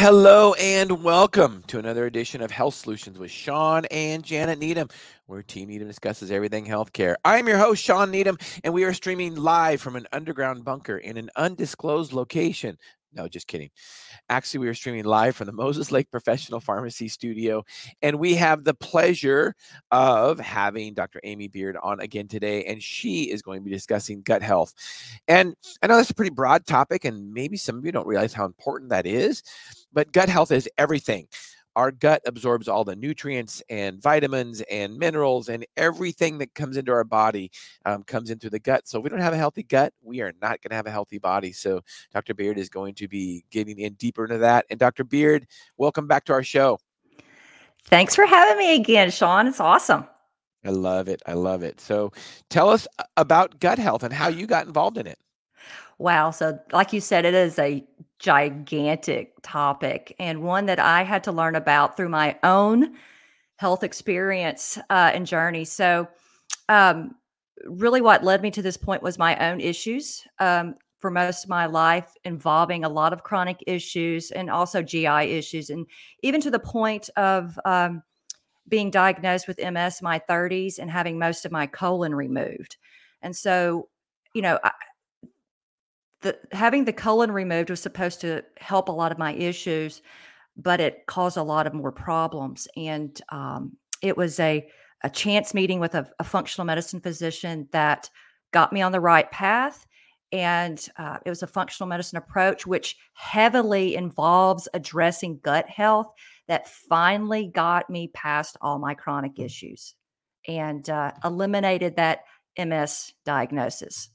hello and welcome to another edition of Health Solutions with Shawn and Janet Needham, where Team Needham discusses everything healthcare. I'm your host, Shawn Needham, and we are streaming live from an underground bunker in an undisclosed location no, just kidding. Actually, we are streaming live from the Moses Lake Professional Pharmacy Studio, and we have the pleasure of having Dr. Amy Beard on again today, and she is going to be discussing gut health. And I know that's a pretty broad topic, and maybe some of you don't realize how important that is, but gut health is everything our gut absorbs all the nutrients and vitamins and minerals and everything that comes into our body um, comes into the gut. So if we don't have a healthy gut, we are not going to have a healthy body. So Dr. Beard is going to be getting in deeper into that. And Dr. Beard, welcome back to our show. Thanks for having me again, Shawn. It's awesome. I love it. I love it. So tell us about gut health and how you got involved in it. Wow. So, like you said, it is a gigantic topic and one that I had to learn about through my own health experience uh, and journey. So, um, really, what led me to this point was my own issues um, for most of my life, involving a lot of chronic issues and also GI issues, and even to the point of um, being diagnosed with MS in my 30s and having most of my colon removed. And so, you know, I, the having the colon removed was supposed to help a lot of my issues, but it caused a lot of more problems. And um, it was a a chance meeting with a, a, functional medicine physician that got me on the right path. And uh, it was a functional medicine approach, which heavily involves addressing gut health, that finally got me past all my chronic issues and uh, eliminated that MS diagnosis.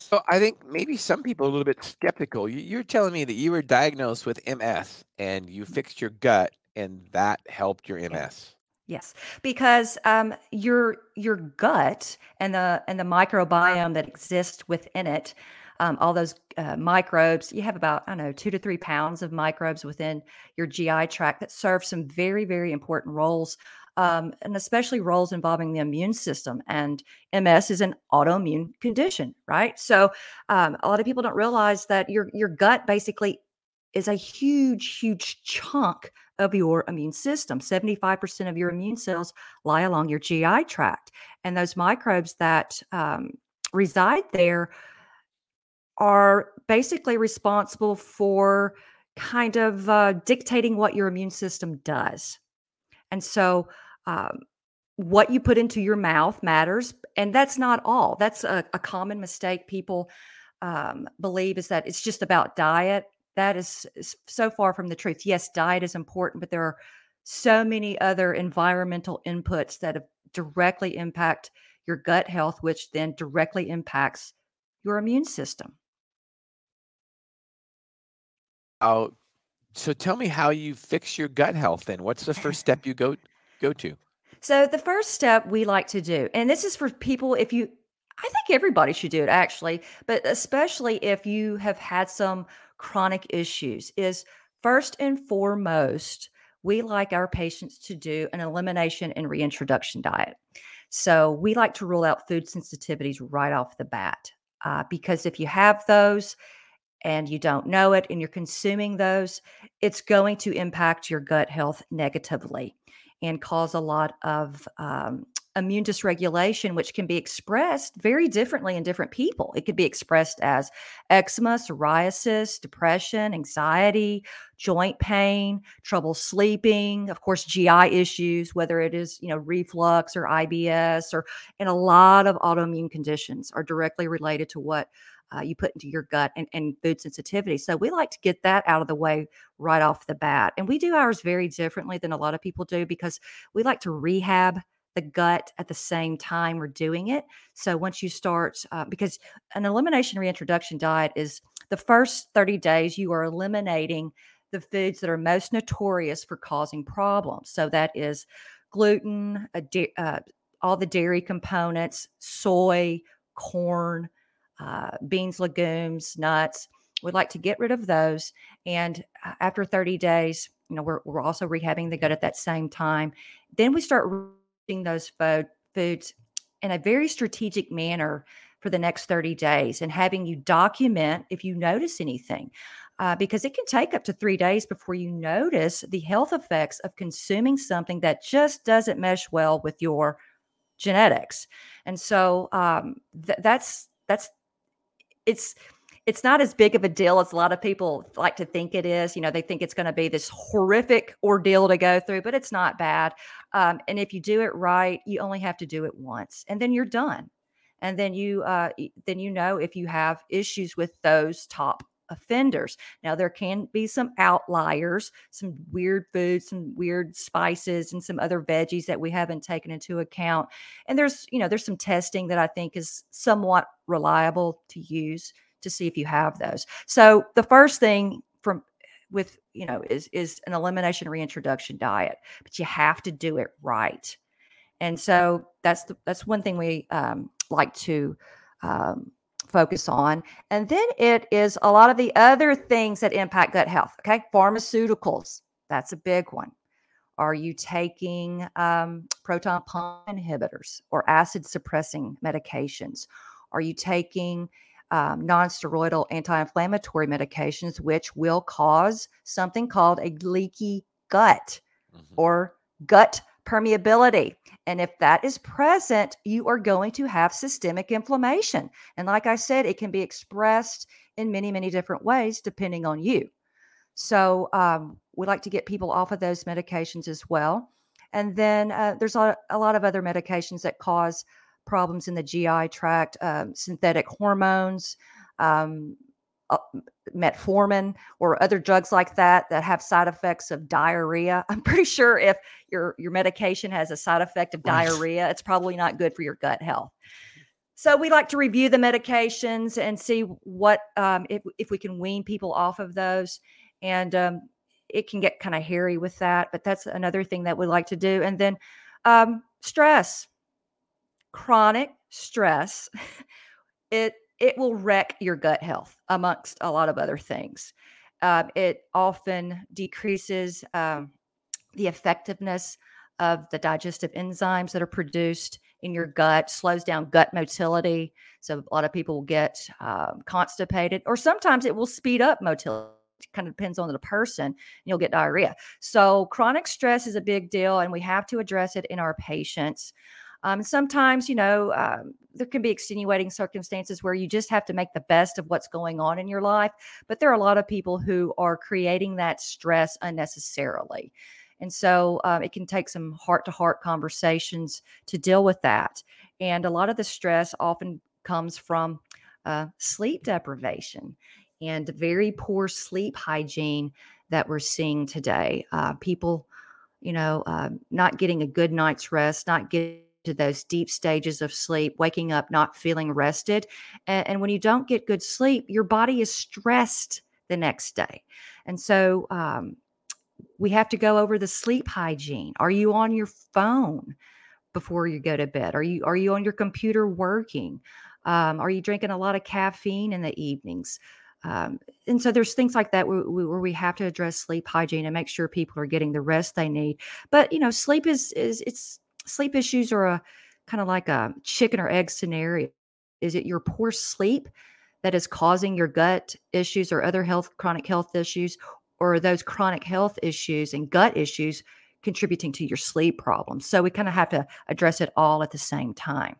So I think maybe some people are a little bit skeptical. You- You're telling me that you were diagnosed with MS and you fixed your gut and that helped your MS. Yes, because um, your your gut and the and the microbiome that exists within it, um, all those uh, microbes. You have about I don't know two to three pounds of microbes within your GI tract that serve some very very important roles um, and especially roles involving the immune system. And MS is an autoimmune condition, right? So um, a lot of people don't realize that your your gut basically is a huge, huge chunk of your immune system. 75% of your immune cells lie along your GI tract. And those microbes that um, reside there are basically responsible for kind of uh, dictating what your immune system does. And so um, what you put into your mouth matters. And that's not all. That's a, a common mistake people um, believe is that it's just about diet. That is, so far from the truth. Yes, diet is important, but there are so many other environmental inputs that directly impact your gut health, which then directly impacts your immune system. Oh, so tell me how you fix your gut health then. What's the first step you go go to? So the first step we like to do, and this is for people if you I think everybody should do it actually, but especially if you have had some chronic issues, is first and foremost, we like our patients to do an elimination and reintroduction diet. So we like to rule out food sensitivities right off the bat uh, because if you have those and you don't know it and you're consuming those, it's going to impact your gut health negatively and cause a lot of um, immune dysregulation, which can be expressed very differently in different people. It could be expressed as eczema, psoriasis, depression, anxiety, joint pain, trouble sleeping, of course, GI issues, whether it is, you know, reflux or IBS or and a lot of autoimmune conditions are directly related to what uh, you put into your gut and, and food sensitivity. So we like to get that out of the way right off the bat. And we do ours very differently than a lot of people do because we like to rehab the gut at the same time we're doing it. So once you start, uh, because an elimination reintroduction diet is the first 30 days, you are eliminating the foods that are most notorious for causing problems. So that is gluten, uh, all the dairy components, soy, corn, uh, beans, legumes, nuts. We'd like to get rid of those. And uh, after 30 days, you know, we're, we're also rehabbing the gut at that same time. Then we start eating those fo- foods in a very strategic manner for the next 30 days and having you document if you notice anything. uh, because it can take up to three days before you notice the health effects of consuming something that just doesn't mesh well with your genetics. And so um, th- that's that's it's it's not as big of a deal as a lot of people like to think it is. You know, they think it's going to be this horrific ordeal to go through, but it's not bad. Um, and if you do it right, you only have to do it once, and then you're done. And then you uh, then you know if you have issues with those top offenders. Now there can be some outliers, some weird foods, some weird spices and some other veggies that we haven't taken into account. And there's, you know, there's some testing that I think is somewhat reliable to use to see if you have those. So the first thing from with, you know, is is an elimination reintroduction diet, but you have to do it right. And so that's the, that's one thing we um, like to um, focus on. And then it is a lot of the other things that impact gut health. Okay. Pharmaceuticals, that's a big one. Are you taking um, proton pump inhibitors or acid suppressing medications? Are you taking um, non-steroidal anti-inflammatory medications, which will cause something called a leaky gut mm-hmm. or gut permeability. And if that is present, you are going to have systemic inflammation. And like I said, it can be expressed in many, many different ways depending on you. So um, we like to get people off of those medications as well. And then uh, there's a, a, lot of other medications that cause problems in the GI tract, um, synthetic hormones, um, uh, metformin or other drugs like that that have side effects of diarrhea. I'm pretty sure if your your medication has a side effect of diarrhea, it's probably not good for your gut health. So we like to review the medications and see what um, if if we can wean people off of those, and um, it can get kind of hairy with that. But that's another thing that we like to do. And then um, stress, chronic stress, it it will wreck your gut health amongst a lot of other things. Uh, it often decreases um, the effectiveness of the digestive enzymes that are produced in your gut, slows down gut motility. So a lot of people will get um, constipated, or sometimes it will speed up motility. It kind of depends on the person, you'll get diarrhea. So chronic stress is a big deal, and we have to address it in our patients. Um, sometimes, you know, um, there can be extenuating circumstances where you just have to make the best of what's going on in your life. But there are a lot of people who are creating that stress unnecessarily. And so um, it can take some heart to heart conversations to deal with that. And a lot of the stress often comes from uh, sleep deprivation and very poor sleep hygiene that we're seeing today. Uh, people, you know, uh, not getting a good night's rest, not getting to those deep stages of sleep, waking up not feeling rested. And, and, when you don't get good sleep, your body is stressed the next day. And so um, we have to go over the sleep hygiene. Are you on your phone before you go to bed? Are you are you on your computer working? Um, are you drinking a lot of caffeine in the evenings? Um, and so there's things like that where, where, we have to address sleep hygiene and make sure people are getting the rest they need. But you know, sleep is is it's sleep issues are a kind of like a chicken or egg scenario. Is it your poor sleep that is causing your gut issues or other health chronic health issues or those chronic health issues and gut issues contributing to your sleep problems? So we kind of have to address it all at the same time.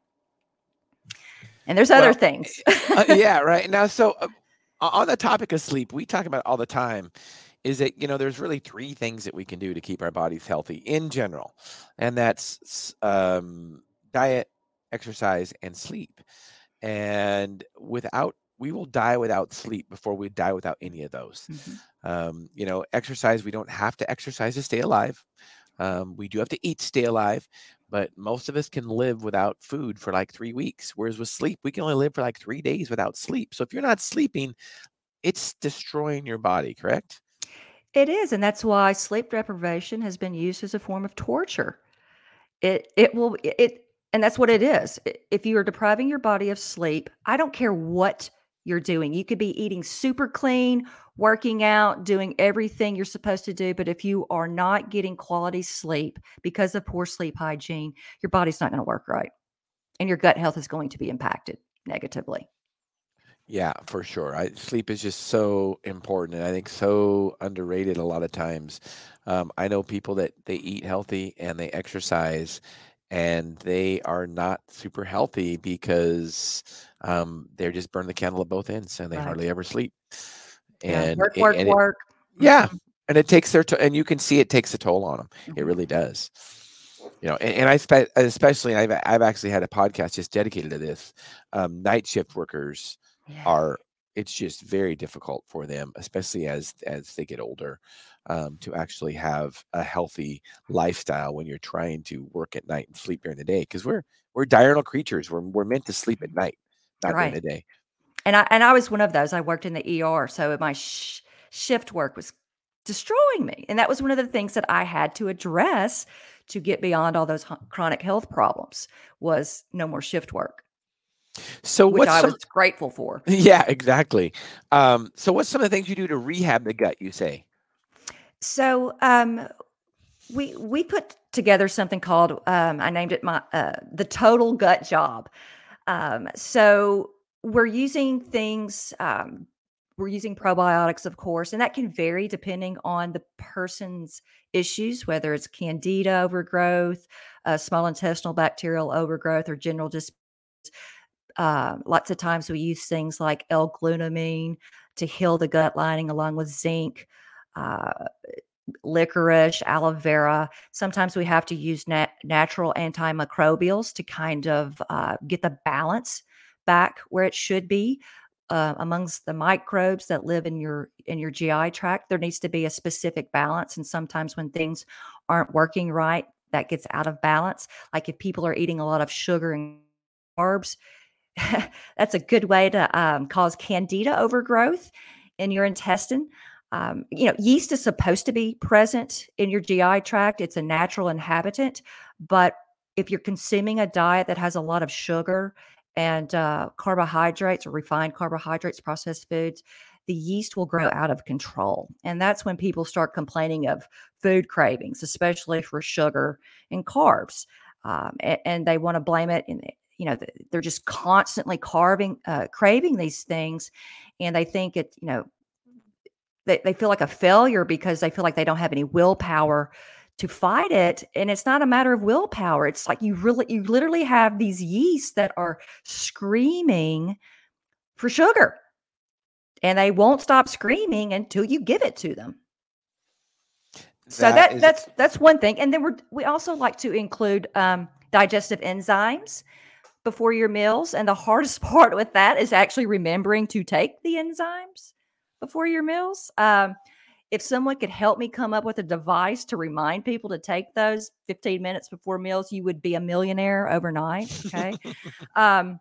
And there's other well, things. uh, yeah, right. Now so uh, on the topic of sleep, we talk about all the time is that you know there's really three things that we can do to keep our bodies healthy in general and that's um, diet exercise and sleep. And without we will die without sleep before we die without any of those. Mm-hmm. um, you know exercise we don't have to exercise to stay alive. Um, we do have to eat to stay alive but most of us can live without food for like three weeks whereas with sleep we can only live for like three days without sleep. So if you're not sleeping it's destroying your body correct it is, and that's why sleep deprivation has been used as a form of torture. It it will it and that's what it is. If you are depriving your body of sleep, I don't care what you're doing. You could be eating super clean, working out, doing everything you're supposed to do, but if you are not getting quality sleep because of poor sleep hygiene, your body's not going to work right. And your gut health is going to be impacted negatively. Yeah, for sure. I, sleep is just so important, and I think so underrated a lot of times. Um, I know people that they eat healthy and they exercise, and they are not super healthy because um, they're just burn the candle at both ends, and they Right. hardly ever sleep. Yeah. And Work, it, work, and it, work. yeah, Mhm, and it takes their to- and you can see it takes a toll on them. It mhm. really does. You know, and, and I spe- especially I've I've actually had a podcast just dedicated to this. Um, night shift workers Yeah. are it's just very difficult for them, especially as as they get older, um, to actually have a healthy lifestyle when you're trying to work at night and sleep during the day. Because we're we're diurnal creatures. We're we're meant to sleep at night, not during the day. And I and I was one of those. I worked in the ER, so my sh shift work was destroying me, and that was one of the things that I had to address to get beyond all those h chronic health problems, was no more shift work, So which what's I some was grateful for. yeah, exactly. Um, so what's some of the things you do to rehab the gut, you say? So, um, we we put together something called, um, I named it my uh, the total gut job. Um, so we're using things, um, we're using probiotics, of course, and that can vary depending on the person's issues, whether it's candida overgrowth, uh, small intestinal bacterial overgrowth, or general just. Uh, lots of times we use things like L-glutamine to heal the gut lining, along with zinc. Uh, licorice, aloe vera. Sometimes we have to use nat- natural antimicrobials to kind of uh, get the balance back where it should be. Uh, amongst the microbes that live in your in your GI tract, there needs to be a specific balance. And sometimes when things aren't working right, that gets out of balance. Like if people are eating a lot of sugar and carbs, that's a good way to um, cause candida overgrowth in your intestine. Um, you know, yeast is supposed to be present in your GI tract. It's a natural inhabitant, but if you're consuming a diet that has a lot of sugar and uh, carbohydrates or refined carbohydrates, processed foods, the yeast will grow out of control. And that's when people start complaining of food cravings, especially for sugar and carbs. Um, and, and they want to blame it in you know, they're just constantly carving, uh, craving these things, and they think it, you know, they, they feel like a failure because they feel like they don't have any willpower to fight it. And it's not a matter of willpower. It's like you really, you literally have these yeasts that are screaming for sugar, and they won't stop screaming until you give it to them. So That that's that's one thing, and then we're we also like to include um, digestive enzymes before your meals. And the hardest part with that is actually remembering to take the enzymes before your meals. Um, if someone could help me come up with a device to remind people to take those 15 minutes before meals, you would be a millionaire overnight. Okay. um,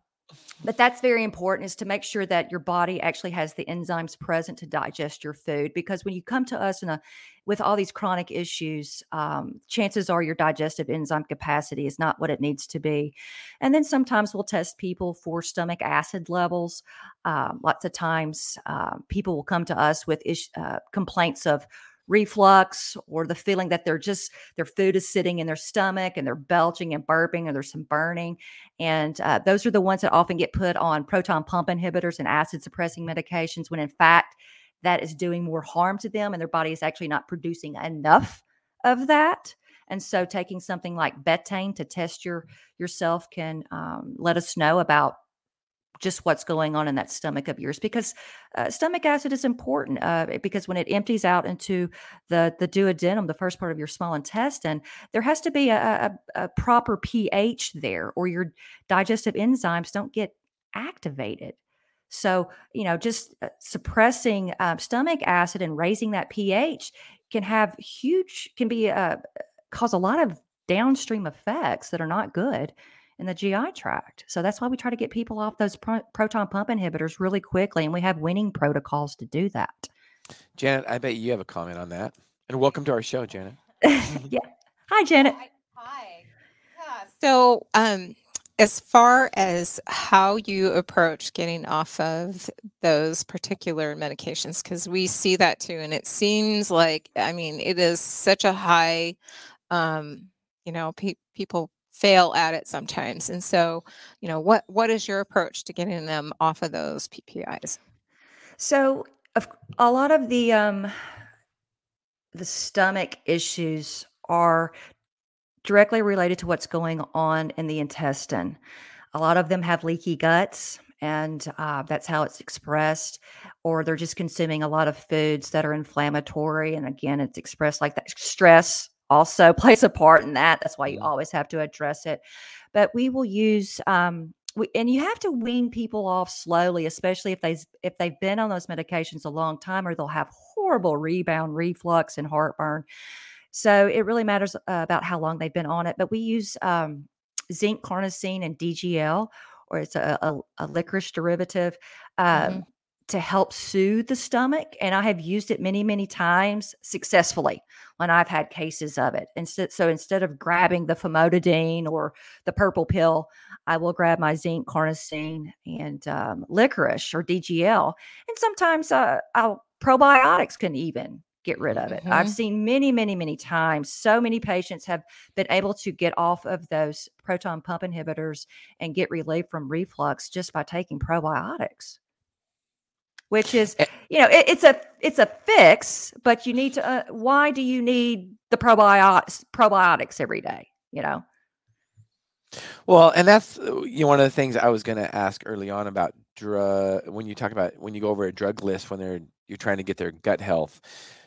but that's very important is to make sure that your body actually has the enzymes present to digest your food because when you come to us in a with all these chronic issues um, chances are your digestive enzyme capacity is not what it needs to be. And then sometimes we'll test people for stomach acid levels. Um, lots of times uh, people will come to us with ish, uh, complaints of reflux or the feeling that they're just their food is sitting in their stomach and they're belching and burping or there's some burning. And uh, those are the ones that often get put on proton pump inhibitors and acid suppressing medications when in fact that is doing more harm to them and their body is actually not producing enough of that. And so taking something like betaine to test your yourself can um, let us know about just what's going on in that stomach of yours because uh, stomach acid is important uh, because when it empties out into the the duodenum the first part of your small intestine there has to be a, a, a proper ph there or your digestive enzymes don't get activated. So you know just uh, suppressing uh, stomach acid and raising that ph can have huge can be uh, cause a lot of downstream effects that are not good in the GI tract. So that's why we try to get people off those pro- proton pump inhibitors really quickly. And we have winning protocols to do that. Janet, I bet you have a comment on that. And welcome to our show, Janet. yeah. Hi, Janet. Hi. Hi. Yeah. So, um, as far as how you approach getting off of those particular medications, because we see that too, and it seems like, I mean, it is such a high, um, you know, pe- people fail at it sometimes. And so, you know, what what is your approach to getting them off of those PPIs? So, a lot of the um, the stomach issues are directly related to what's going on in the intestine. A lot of them have leaky guts, and uh, that's how it's expressed. Or they're just consuming a lot of foods that are inflammatory, and again, it's expressed like that. Stress also plays a part in that. That's why you always have to address it. But we will use um, we, and you have to wean people off slowly, especially if they if they've been on those medications a long time, or they'll have horrible rebound reflux and heartburn. So it really matters uh, about how long they've been on it. But we use um, zinc carnosine and DGL, or it's a, a, a licorice derivative. Um, mm-hmm to help soothe the stomach. And I have used it many, many times successfully when I've had cases of it. Instead, so instead of grabbing the famotidine or the purple pill, I will grab my zinc, carnosine, and um, licorice or DGL. And sometimes uh, I'll, probiotics can even get rid of it. Mm-hmm. I've seen many, many, many times. So many patients have been able to get off of those proton pump inhibitors and get relief from reflux just by taking probiotics. Which is, eh you know, it, it's a it's a fix, but you need to. Uh, why do you need the probiotics probiotics every day? You know. Well, and that's uh, you know one of the things I was going to ask early on about drug when you talk about when you go over a drug list when they're you're trying to get their gut health.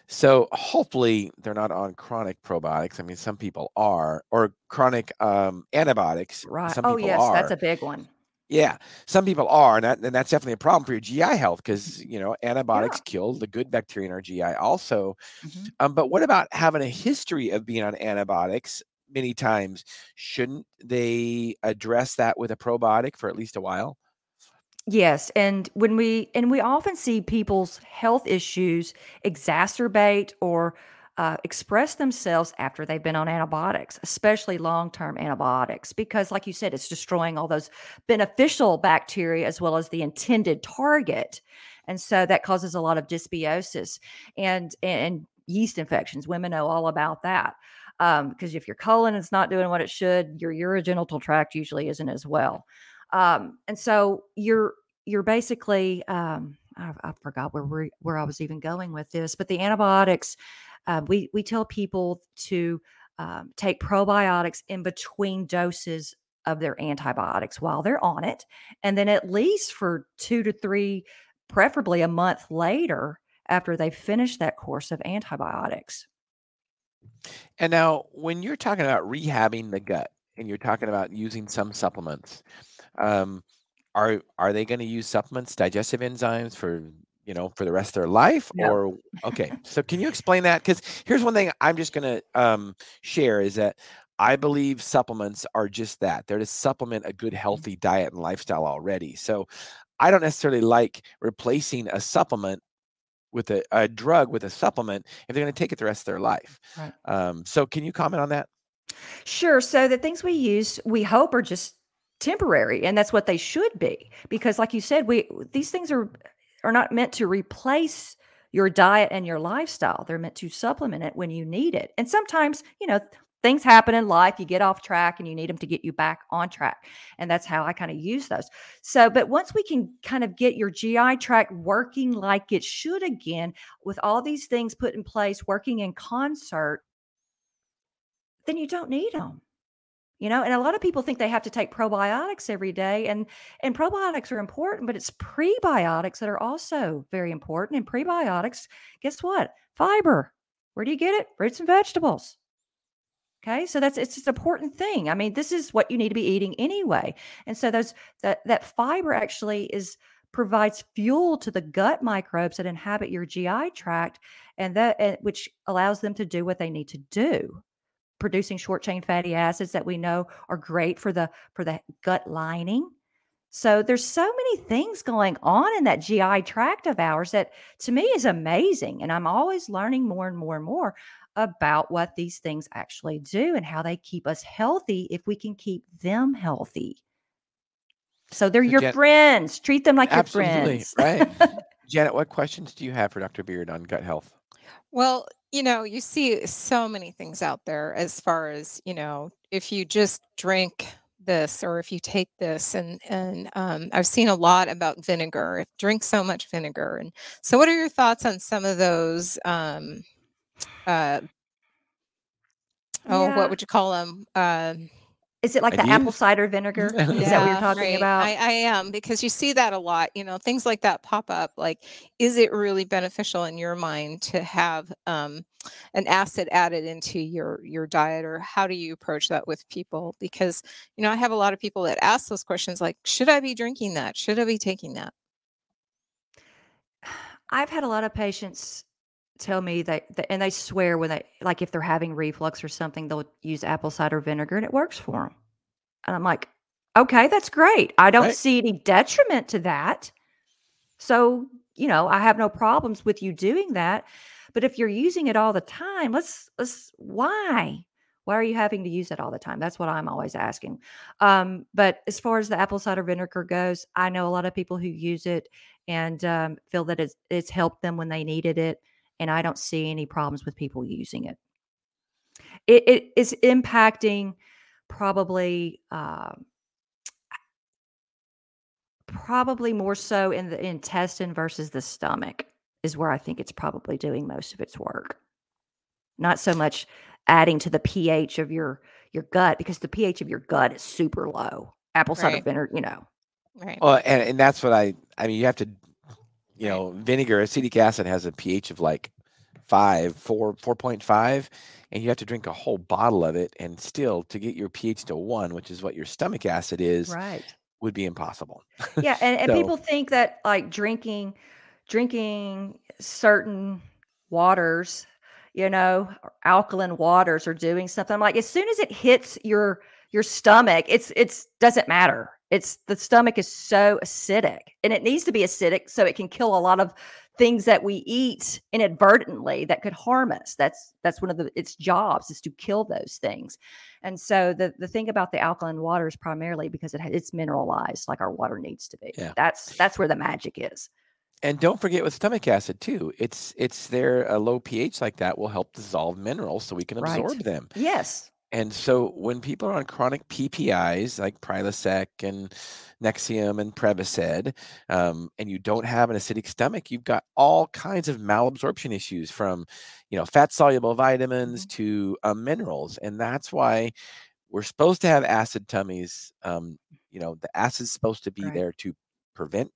So hopefully they're not on chronic probiotics. I mean, some people are, or chronic um, antibiotics. Right. Oh yes, are. that's a big one. Yeah, some people are, and, that, and that's definitely a problem for your GI health because you know antibiotics Yeah. kill the good bacteria in our GI also. Mhm. Um, but what about having a history of being on antibiotics many times? Shouldn't they address that with a probiotic for at least a while? Yes, and when we and we often see people's health issues exacerbate or uh, express themselves after they've been on antibiotics, especially long-term antibiotics, because, like you said, it's destroying all those beneficial bacteria as well as the intended target, and so that causes a lot of dysbiosis and and yeast infections. Women know all about that because if your colon is not doing what it should, your urogenital tract usually isn't as well. Um, and so you're you're basically um, I, I forgot where we where I was even going with this, but the antibiotics uh, we we tell people to um, take probiotics in between doses of their antibiotics while they're on it, and then at least for two to three, preferably a month later after they've finished that course of antibiotics. And now, when you're talking about rehabbing the gut and you're talking about using some supplements, um, are are they going to use supplements, digestive enzymes for you know for the rest of their life, No. or okay? So can you explain that? Because here's one thing I'm just going to um, share is that I believe supplements are just that. They're to supplement a good, healthy diet and lifestyle already. So I don't necessarily like replacing a supplement with a, a drug with a supplement if they're going to take it the rest of their life. Right. Um, so can you comment on that? Sure. So the things we use, we hope are just temporary, and that's what they should be. Because, like you said, we these things are are not meant to replace your diet and your lifestyle. They're meant to supplement it when you need it. And sometimes, you know, things happen in life. You get off track, and you need them to get you back on track. And that's how I kind of use those. So, but once we can kind of get your GI tract working like it should again, with all these things put in place, working in concert then you don't need them. You know, and a lot of people think they have to take probiotics every day and and probiotics are important, but it's prebiotics that are also very important. And prebiotics, guess what? Fiber. Where do you get it? Fruits and vegetables. Okay, so that's it's just an important thing. I mean, this is what you need to be eating anyway. And so those that that fiber actually is provides fuel to the gut microbes that inhabit your GI tract, and that which allows them to do what they need to do producing short chain fatty acids that we know are great for the for the gut lining. So there's so many things going on in that GI tract of ours that to me is amazing and I'm always learning more and more and more about what these things actually do and how they keep us healthy if we can keep them healthy. So they're your Jan- friends. Treat them like Absolutely, your friends. right. Janet, what questions do you have for Dr. Beard on gut health? Well, you know, you see so many things out there as far as, you know, if you just drink this or if you take this and and um, I've seen a lot about vinegar. If drink so much vinegar, and so what are your thoughts on some of those? Um, uh, oh, Yeah. what would you call them? Uh, Is it like the Ideas? apple cider vinegar? Is that what you're talking right. about? I, I am because you see that a lot. You know, things like that pop up. Like, is it really beneficial in your mind to have um, an acid added into your your diet, or how do you approach that with people? Because you know, I have a lot of people that ask those questions, like, should I be drinking that? Should I be taking that? I've had a lot of patients tell me that, that and they swear when they like if they're having reflux or something, they'll use apple cider vinegar and it works for them. And I'm like, okay, that's great. I don't Right. see any detriment to that. So, you know, I have no problems with you doing that. But if you're using it all the time, let's let's why? Why are you having to use it all the time? That's what I'm always asking. Um, but as far as the apple cider vinegar goes, I know a lot of people who use it and um, feel that it's it's helped them when they needed it, and I don't see any problems with people using it. It, it is impacting probably um, probably more so in the intestine versus the stomach is where I think it's probably doing most of its work. Not so much adding to the pH of your your gut because the pH of your gut is super low. Apple cider Right. vinegar, you know. Right. Well, and, and that's what I I mean. You have to, you know, vinegar acetic acid has a pH of like five, four, four point five, and you have to drink a whole bottle of it, and still to get your pH to one, which is what your stomach acid is, Right. would be impossible. Yeah, and, and So- people think that like drinking drinking certain waters, you know, alkaline waters or doing something. I'm like, as soon as it hits your your stomach, it's it's doesn't matter. It's the stomach is so acidic and it needs to be acidic so it can kill a lot of things that we eat inadvertently that could harm us. That's that's one of the its jobs is to kill those things. And so the the thing about the alkaline water is primarily because it it's mineralized like our water needs to be. Yeah. That's that's where the magic is. And don't forget with stomach acid too. It's it's there a low pH like that will help dissolve minerals so we can Right. absorb them. Yes. And so when people are on chronic PPIs like Prilosec and Nexium and Prevacid, um, and you don't have an acidic stomach, you've got all kinds of malabsorption issues from, you know, fat soluble vitamins to um, minerals, and that's why we're supposed to have acid tummies. Um, you know, the acid's supposed to be Right. there to prevent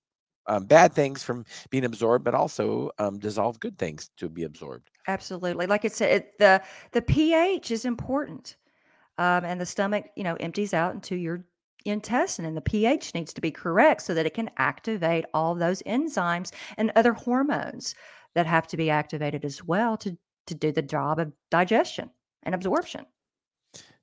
um, bad things from being absorbed, but also um, dissolve good things to be absorbed. Absolutely. Like I said, it, the the pH is important. Um, and the stomach, you know, empties out into your intestine and the pH needs to be correct so that it can activate all those enzymes and other hormones that have to be activated as well to to do the job of digestion and absorption.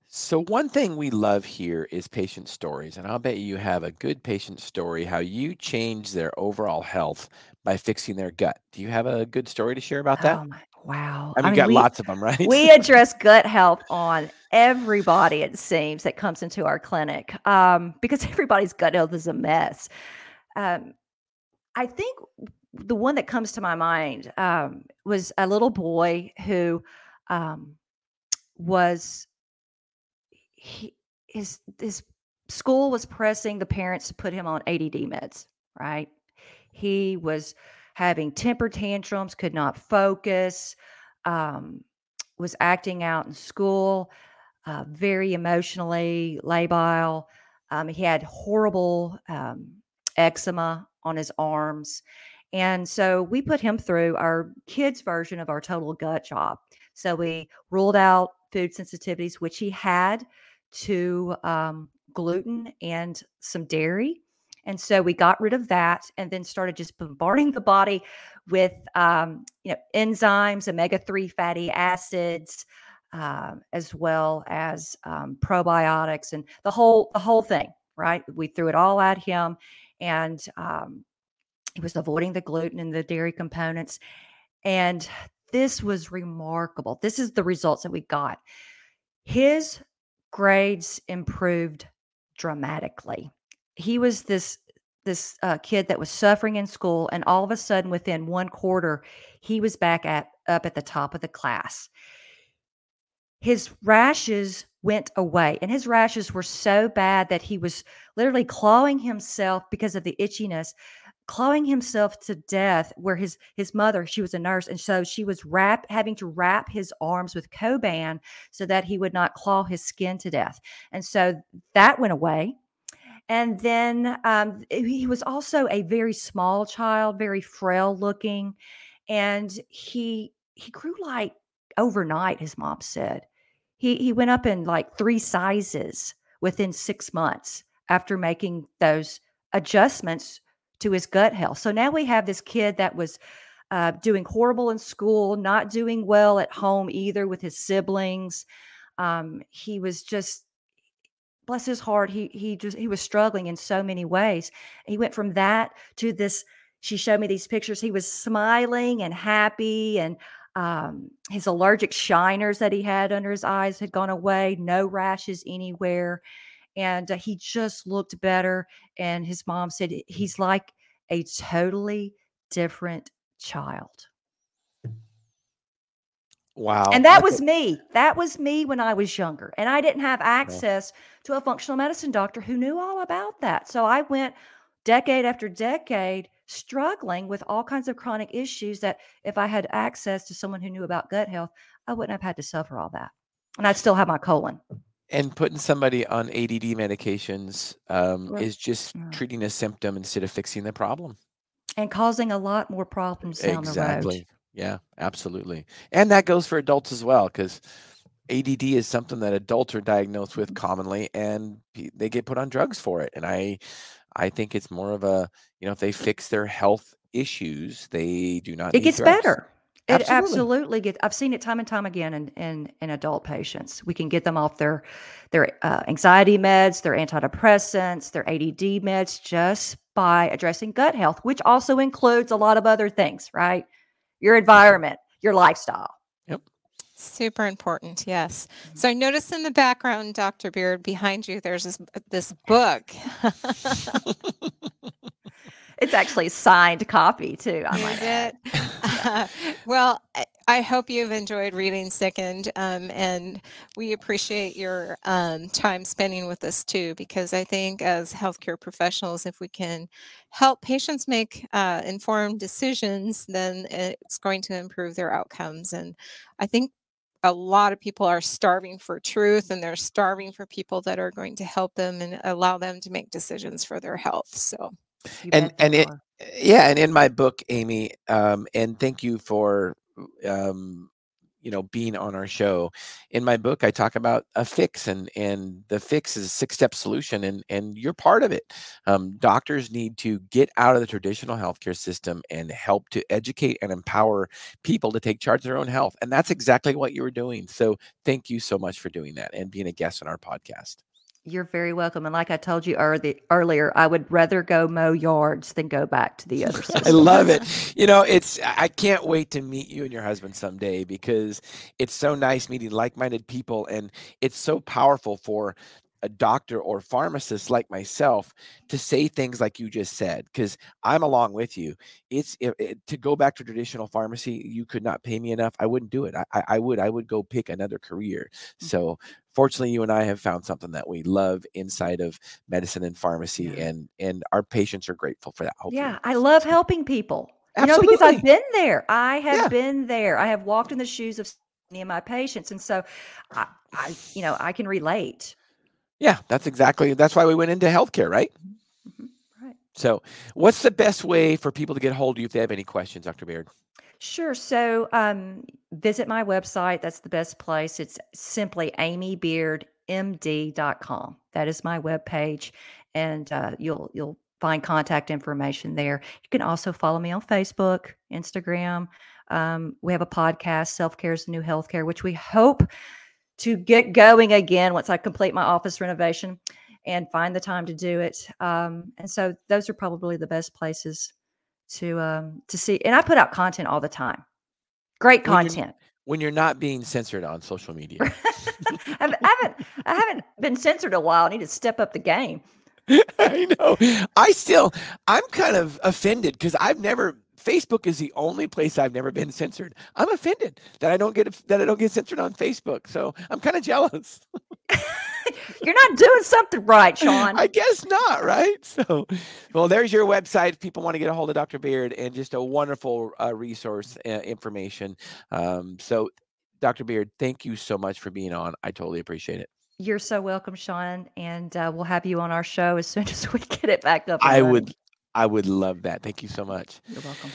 So one thing we love here is patient stories, and I'll bet you have a good patient story how you change their overall health by fixing their gut. Do you have a good story to share about that? Oh my, wow. I mean, you mean, got we- lots of them, right? we address gut health on everybody it seems that comes into our clinic um, because everybody's gut health is a mess um, i think the one that comes to my mind um, was a little boy who um, was he, his his school was pressing the parents to put him on ADD meds, right? He was having temper tantrums, could not focus, um, was acting out in school, uh, very emotionally labile. Um, he had horrible um, eczema on his arms. And so we put him through our kids' version of our total gut job. So we ruled out food sensitivities, which he had to um, gluten and some dairy. And so we got rid of that and then started just bombarding the body with um, you know enzymes, omega 3 fatty acids, um, as well as um, probiotics and the whole the whole thing, right? We threw it all at him and um, he was avoiding the gluten and the dairy components. And this was remarkable. This is the results that we got. His grades improved dramatically. He was this this uh, kid that was suffering in school, and all of a sudden, within one quarter, he was back at up at the top of the class. His rashes went away, and his rashes were so bad that he was literally clawing himself because of the itchiness clawing himself to death where his his mother she was a nurse and so she was wrap having to wrap his arms with coban so that he would not claw his skin to death and so that went away and then um, he was also a very small child very frail looking and he he grew like overnight his mom said he he went up in like three sizes within six months after making those adjustments to his gut health. So now we have this kid that was uh, doing horrible in school, not doing well at home either with his siblings. Um, he was just bless his heart he he just he was struggling in so many ways he went from that to this she showed me these pictures he was smiling and happy and um, his allergic shiners that he had under his eyes had gone away no rashes anywhere and uh, he just looked better. And his mom said he's like a totally different child. Wow. And that was me. That was me when I was younger. And I didn't have access to a functional medicine doctor who knew all about that. So I went decade after decade struggling with all kinds of chronic issues that if I had access to someone who knew about gut health, I wouldn't have had to suffer all that. And I'd still have my colon and putting somebody on ADD medications um, Right. is just Yeah. treating a symptom instead of fixing the problem. and causing a lot more problems down the road. Yeah, absolutely. And that goes for adults as well, because ADD is something that adults are diagnosed with commonly, and they get put on drugs for it. And I, I think it's more of a, you know, if they fix their health issues, they do not. It gets drugs. better. It Absolutely. absolutely gets. I've seen it time and time again in in, in adult patients. We can get them off their their uh, anxiety meds, their antidepressants, their ADD meds, just by addressing gut health, which also includes a lot of other things, right? Your environment, your lifestyle. Yep. Super important, yes. Mm-hmm. So I notice in the background, Dr. Beard, behind you, there's this, this book. It's actually a signed copy too. I might Is add. it? well, I- I hope you've enjoyed reading Sickened, um, and we appreciate your um, time spending with us too, because I think as healthcare professionals, if we can help patients make uh, informed decisions, then it's going to improve their outcomes. And I think a lot of people are starving for truth and they're starving for people that are going to help them and allow them to make decisions for their health. So, And- and it- yeah and in my book amy um, and thank you for um, you know being on our show. In my book i talk about a fix and and the fix is a six step solution and and you're part of it. Um, doctors need to get out of the traditional healthcare system and help to educate and empower people to take charge of their own health and that's exactly what you were doing. So thank you so much for doing that and being a guest on our podcast You're very welcome. And like I told you earlier, I would rather go mow yards than go back to the other system. I love it. You know, it's I can't wait to meet you and your husband someday because it's so nice meeting like-minded people and it's so powerful for a doctor or pharmacist like myself to say things like you just said because I'm along with you. It's it, it- to go back to traditional pharmacy. You could not pay me enough. I wouldn't do it. I, I, would. I would go pick another career. Mm. So fortunately, you and I have found something that we love inside of medicine and pharmacy, Yeah. and and our patients are grateful for that. Hopefully. Yeah, I love helping people. You know, because I've been there. I have Yeah. been there. I have walked in the shoes of many of my patients, and so I, I, you know, I can relate. Yeah, that's exactly. That's why we went into healthcare, right? Mhm, Right. So, what's the best way for people to get a hold of you if they have any questions, Dr. Beard? Sure. So, um, visit my website. That's the best place. It's simply amybeardmd.com. That is my webpage, and uh, you'll you'll find contact information there. You can also follow me on Facebook, Instagram. Um, we have a podcast, Self Care is the New Healthcare, which we hope to get going again once I complete my office renovation and find the time to do it. Um, and so, those are probably the best places to um to see and i put out content all the time great When you're- content When you're not being censored on social media. I haven't i haven't been censored a while i need to step up the game I know. I still, I'm kind of offended because I've never Facebook is the only place I've never been censored. I'm offended that I don't get that I don't get censored on Facebook. So I'm kind of jealous. You're not doing something right, Shawn. I guess not, right? So, well, there's your website. If people want to get a hold of Dr. Beard and just a wonderful uh, resource uh, information. Um, so, Dr. Beard, thank you so much for being on. I totally appreciate it. You're so welcome, Shawn, and uh, we'll have you on our show as soon as we get it back up. I would, I would love that. Thank you so much. You're welcome.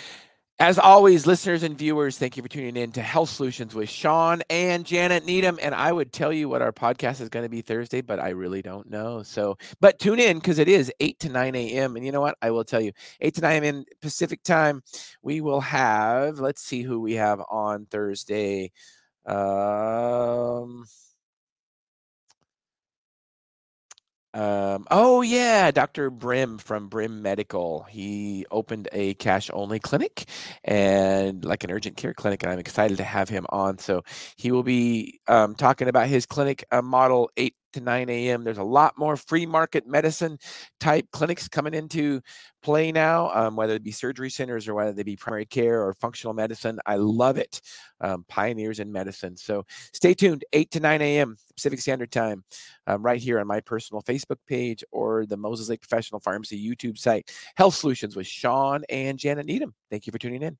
As always, listeners and viewers, thank you for tuning in to Health Solutions with Shawn and Janet Needham. And I would tell you what our podcast is going to be Thursday, but I really don't know. So, but tune in because it is 8 to 9 a.m. And you know what? I will tell you 8 to 9 a.m. Pacific time, we will have, let's see who we have on Thursday. Um, Um, oh yeah, Dr. Brim from Brim Medical. He opened a cash only clinic and like an urgent care clinic, and I'm excited to have him on. So he will be um, talking about his clinic uh, model eight to 9 a.m. There's a lot more free market medicine type clinics coming into play now, um, whether it be surgery centers or whether they be primary care or functional medicine. I love it. Um, pioneers in medicine. So stay tuned, 8 to 9 a.m. Pacific Standard Time, um, right here on my personal Facebook page or the Moses Lake Professional Pharmacy YouTube site. Health Solutions with Shawn and Janet Needham. Thank you for tuning in.